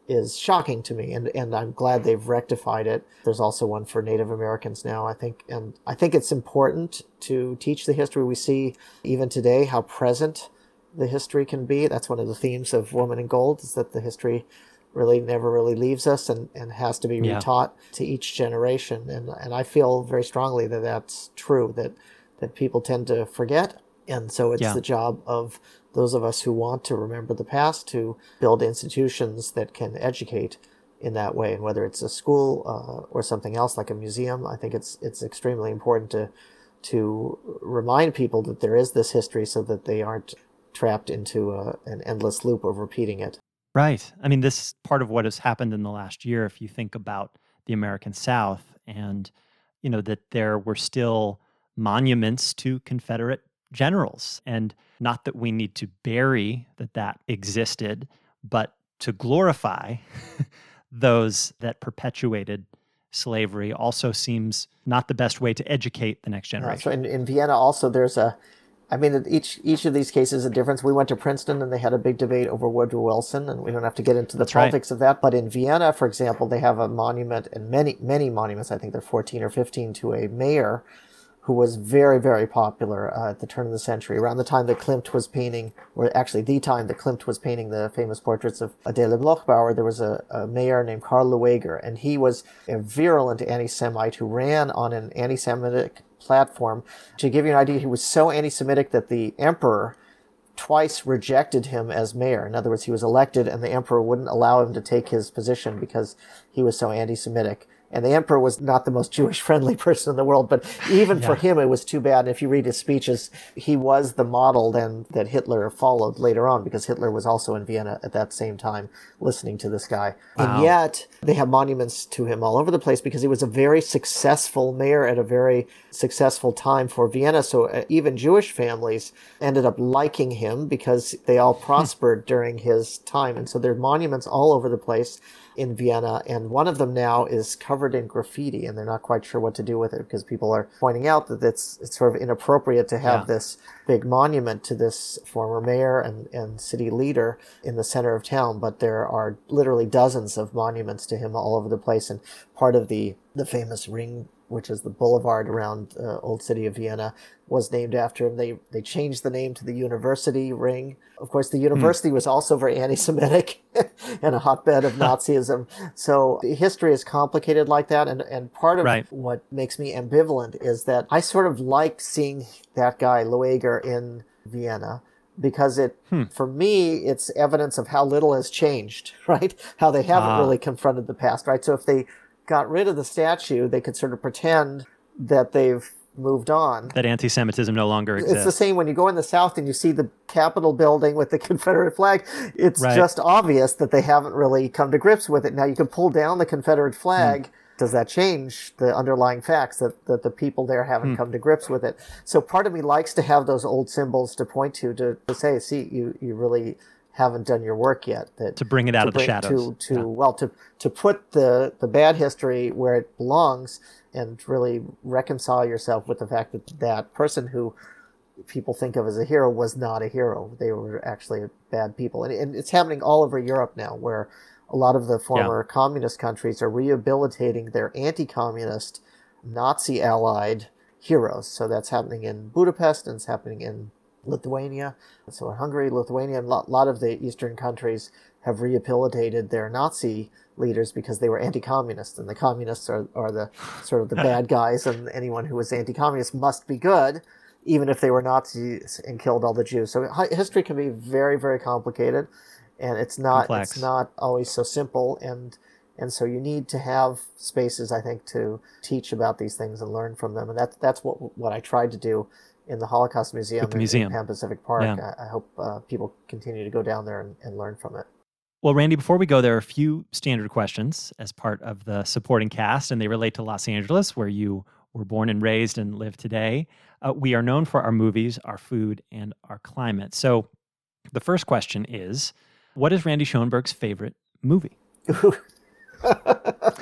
is shocking to me and and I'm glad they've rectified it. There's also one for Native Americans now, I think and I think it's important to teach the history we see even today how present the history can be. That's one of the themes of Woman in Gold is that the history really never really leaves us and, and has to be yeah. retaught to each generation. And, and I feel very strongly that that's true, that, that people tend to forget. And so it's yeah. the job of those of us who want to remember the past to build institutions that can educate in that way. And whether it's a school uh, or something else like a museum, I think it's, it's extremely important to, to remind people that there is this history so that they aren't trapped into a, an endless loop of repeating it. Right. I mean, this is part of what has happened in the last year. If you think about the American South and, you know, that there were still monuments to Confederate generals. And not that we need to bury that that existed, but to glorify [LAUGHS] those that perpetuated slavery also seems not the best way to educate the next generation. so in, in Vienna, also, there's a I mean, each each of these cases is a difference. We went to Princeton and they had a big debate over Woodrow Wilson, and we don't have to get into the That's politics right. of that. But in Vienna, for example, they have a monument and many many monuments. I think they're fourteen or fifteen to a mayor who was very, very popular uh, at the turn of the century, around the time that Klimt was painting, or actually the time that Klimt was painting the famous portraits of Adele Bloch-Bauer, there was a, a mayor named Karl Lueger, and he was a virulent anti-Semite who ran on an anti-Semitic platform. To give you an idea, he was so anti-Semitic that the emperor twice rejected him as mayor. In other words, he was elected and the emperor wouldn't allow him to take his position because he was so anti-Semitic and the emperor was not the most Jewish [LAUGHS] friendly person in the world, but even yeah. for him, it was too bad. And if you read his speeches, he was the model then that Hitler followed later on because Hitler was also in Vienna at that same time listening to this guy. Wow. And yet they have monuments to him all over the place because he was a very successful mayor at a very successful time for Vienna. So uh, even Jewish families ended up liking him because they all hmm. prospered during his time. And so there are monuments all over the place in Vienna, and one of them now is covered in graffiti, and they're not quite sure what to do with it because people are pointing out that it's it's sort of inappropriate to have yeah. this big monument to this former mayor and, and city leader in the center of town, but there are literally dozens of monuments to him all over the place, and part of the the famous ring which is the boulevard around uh, old city of Vienna, was named after him. They they changed the name to the University Ring. Of course, the university mm. was also very anti-Semitic [LAUGHS] and a hotbed of [LAUGHS] Nazism. so the history is complicated like that, and and part of right. what makes me ambivalent is that I sort of like seeing that guy Lueger in Vienna because it hmm. for me it's evidence of how little has changed [LAUGHS] right how they haven't ah. really confronted the past right so if they got rid of the statue, they could sort of pretend that they've moved on. That anti Semitism no longer exists. It's the same when you go in the South and you see the Capitol building with the [LAUGHS] Confederate flag. It's right. just obvious that they haven't really come to grips with it. Now, you can pull down the Confederate flag. Hmm. Does that change the underlying facts that, that the people there haven't hmm. come to grips with it? So part of me likes to have those old symbols to point to, to, to say, see, you, you really haven't done your work yet. That to bring it out of bring, the shadows. To, to yeah. well, to to put the the bad history where it belongs, and really reconcile yourself with the fact that that person who people think of as a hero was not a hero. They were actually bad people, and, and it's happening all over Europe now, where a lot of the former yeah. communist countries are rehabilitating their anti-communist, Nazi-allied heroes. So that's happening in Budapest, and it's happening in Lithuania. So in Hungary, Lithuania, and a lot of the Eastern countries have rehabilitated their Nazi leaders because they were anti-communist, and the communists are, are the sort of the bad [LAUGHS] guys, and anyone who was anti-communist must be good, even if they were Nazis and killed all the Jews. So history can be very, very complicated, and it's not Complex. it's not always so simple, and and so you need to have spaces, I think, to teach about these things and learn from them, and that's that's what what I tried to do in the Holocaust Museum, the museum. in Pan Pacific Park. Yeah. I, I, hope uh, people continue to go down there and, and learn from it. Well, Randy, before we go, there are a few standard questions as part of the supporting cast, and they relate to Los Angeles, where you were born and raised and live today. Uh, we are known for our movies, our food, and our climate. So, the first question is What is Randy Schoenberg's favorite movie? [LAUGHS]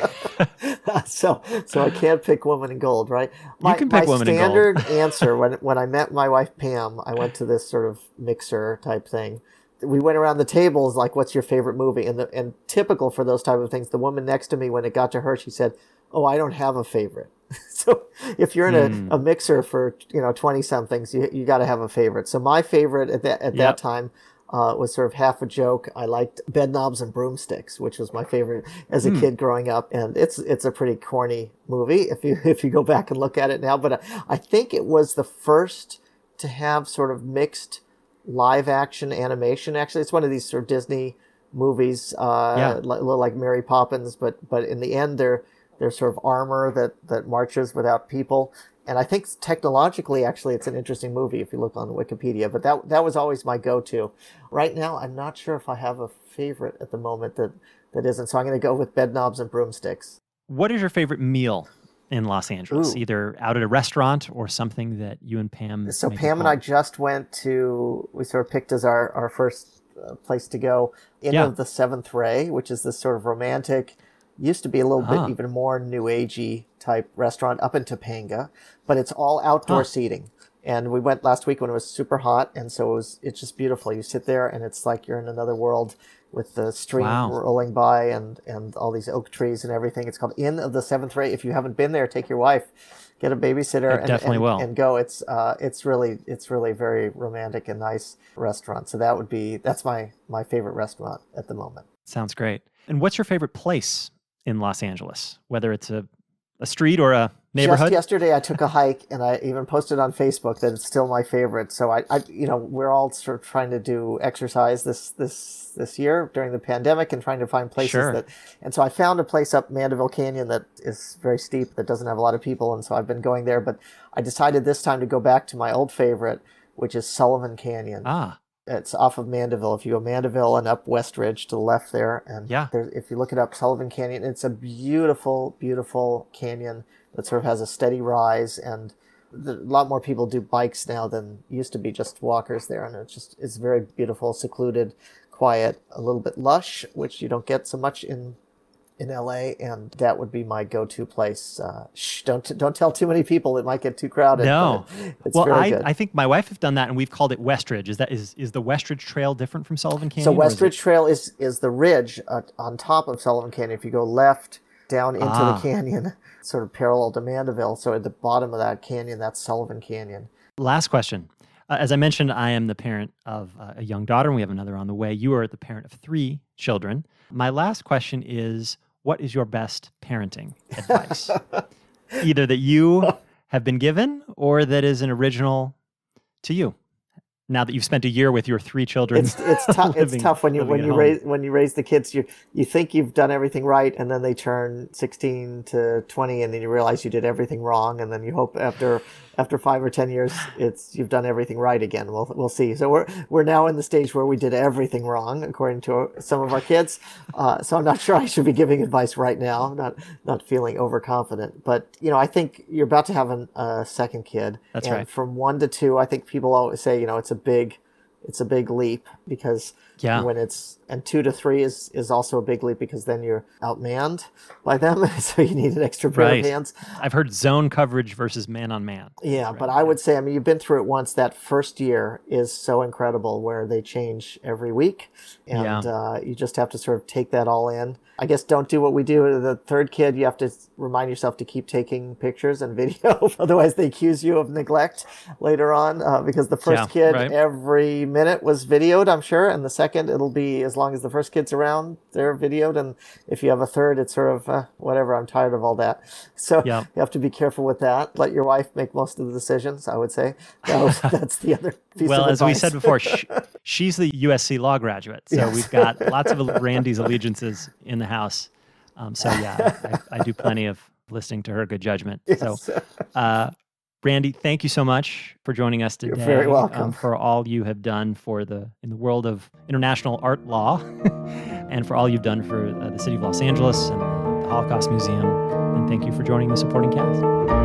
[LAUGHS] so so I can't pick woman in gold, right? My, you can pick my woman standard answer when when I met my wife Pam, I went to this sort of mixer type thing. We went around the tables like, "What's your favorite movie?" And the, and typical for those type of things, the woman next to me, when it got to her, she said, "Oh, I don't have a favorite." [LAUGHS] so if you're in a, mm. a mixer for you know twenty somethings, you you got to have a favorite. So my favorite at that at yep. that time uh, was sort of half a joke. I liked Bedknobs and Broomsticks, which was my favorite as a mm. kid growing up, and it's it's a pretty corny movie if you [LAUGHS] if you go back and look at it now. But I, I think it was the first to have sort of mixed live action animation. Actually, it's one of these sort of Disney movies, uh, yeah. a little like Mary Poppins, but but in the end, they're they're sort of armor that that marches without people and I think technologically, actually, it's an interesting movie if you look on Wikipedia. But that that was always my go-to. Right now, I'm not sure if I have a favorite at the moment that that isn't. So I'm going to go with Bedknobs and Broomsticks. What is your favorite meal in Los Angeles? Ooh. Either out at a restaurant or something that you and Pam. So Pam and I just went to. We sort of picked as our our first uh, place to go. Inn yeah. of the Seventh Ray, which is this sort of romantic used to be a little bit even more new agey type restaurant up in Topanga, but it's all outdoor huh. seating. And we went last week when it was super hot, and so it was it's just beautiful. You sit there and it's like you're in another world with the stream wow. rolling by and and all these oak trees and everything. It's called Inn of the Seventh Ray. If you haven't been there, take your wife, get a babysitter, and, definitely and, will. and go. It's uh it's really it's really very romantic and nice restaurant. So that would be that's my my favorite restaurant at the moment. Sounds great. And what's your favorite place in Los Angeles, whether it's a, a street or a neighborhood? Just yesterday, I took a hike, and I even posted on Facebook that it's still my favorite. So I, I, you know, we're all sort of trying to do exercise this this this year during the pandemic, and trying to find places Sure. that. And so I found a place up Mandeville Canyon that is very steep, that doesn't have a lot of people, and so I've been going there. But I decided this time to go back to my old favorite, which is Sullivan Canyon. Ah, It's off of Mandeville. If you go Mandeville and up West Ridge to the left there, and Yeah. there, if you look it up, Sullivan Canyon, it's a beautiful, beautiful canyon that sort of has a steady rise, and the, a lot more people do bikes now than used to be just walkers there, and it's just it's very beautiful, secluded, quiet, a little bit lush, which you don't get so much in in LA, and that would be my go-to place. Uh, shh, don't don't tell too many people; it might get too crowded. No. well, I, good. I think my wife have done that, and we've called it Westridge. Is that is is the Westridge Trail different from Sullivan Canyon? So or is Westridge Trail is is the ridge uh, on top of Sullivan Canyon. If you go left down into Ah. the canyon, [LAUGHS] sort of parallel to Mandeville, so at the bottom of that canyon, that's Sullivan Canyon. Last question. Uh, as I mentioned, I am the parent of uh, a young daughter, and we have another on the way. You are the parent of three children. My last question is what is your best parenting advice? [LAUGHS] Either that you have been given or that is an original to you. Now that you've spent a year with your three children. It's it's [LAUGHS] tough. it's tough when you when you home. raise when you raise the kids. You you think you've done everything right, and then they turn sixteen to twenty, and then you realize you did everything wrong, and then you hope after after five or ten years, it's you've done everything right again. We'll we'll see. So we're we're now in the stage where we did everything wrong according to some of our kids. Uh, so I'm not sure I should be giving advice right now. I'm not not feeling overconfident, but you know I think you're about to have a second kid. That's and right. From one to two, I think people always say you know it's a big it's a big leap because Yeah. when it's and two to three is is also a big leap because then you're outmanned by them [LAUGHS] so you need an extra pair Right. of hands I've heard zone coverage versus man on man. yeah but i would say i mean you've been through it once that first year is so incredible where they change every week and Yeah. uh, you just have to sort of take that all in i guess don't do what we do the third kid you have to remind yourself to keep taking pictures and [LAUGHS] video otherwise they accuse you of neglect later on uh, because the first Yeah, kid right. every minute was videoed i'm sure and the second it'll be as long as the first kid's around they're videoed and if you have a third it's sort of uh, whatever i'm tired of all that so Yeah. you have to be careful with that let your wife make most of the decisions i would say that was, [LAUGHS] that's the other piece Well, as we said before, sh- [LAUGHS] she's the USC law graduate. So Yes. we've got lots of Randy's allegiances in the house. Um, so, yeah, I, I do plenty of listening to her good judgment. [LAUGHS] So, uh, Randy, thank you so much for joining us today. You're very welcome. um, for all you have done for the in the world of international art law, [LAUGHS] and for all you've done for uh, the city of Los Angeles and the Holocaust Museum. And thank you for joining the supporting cast.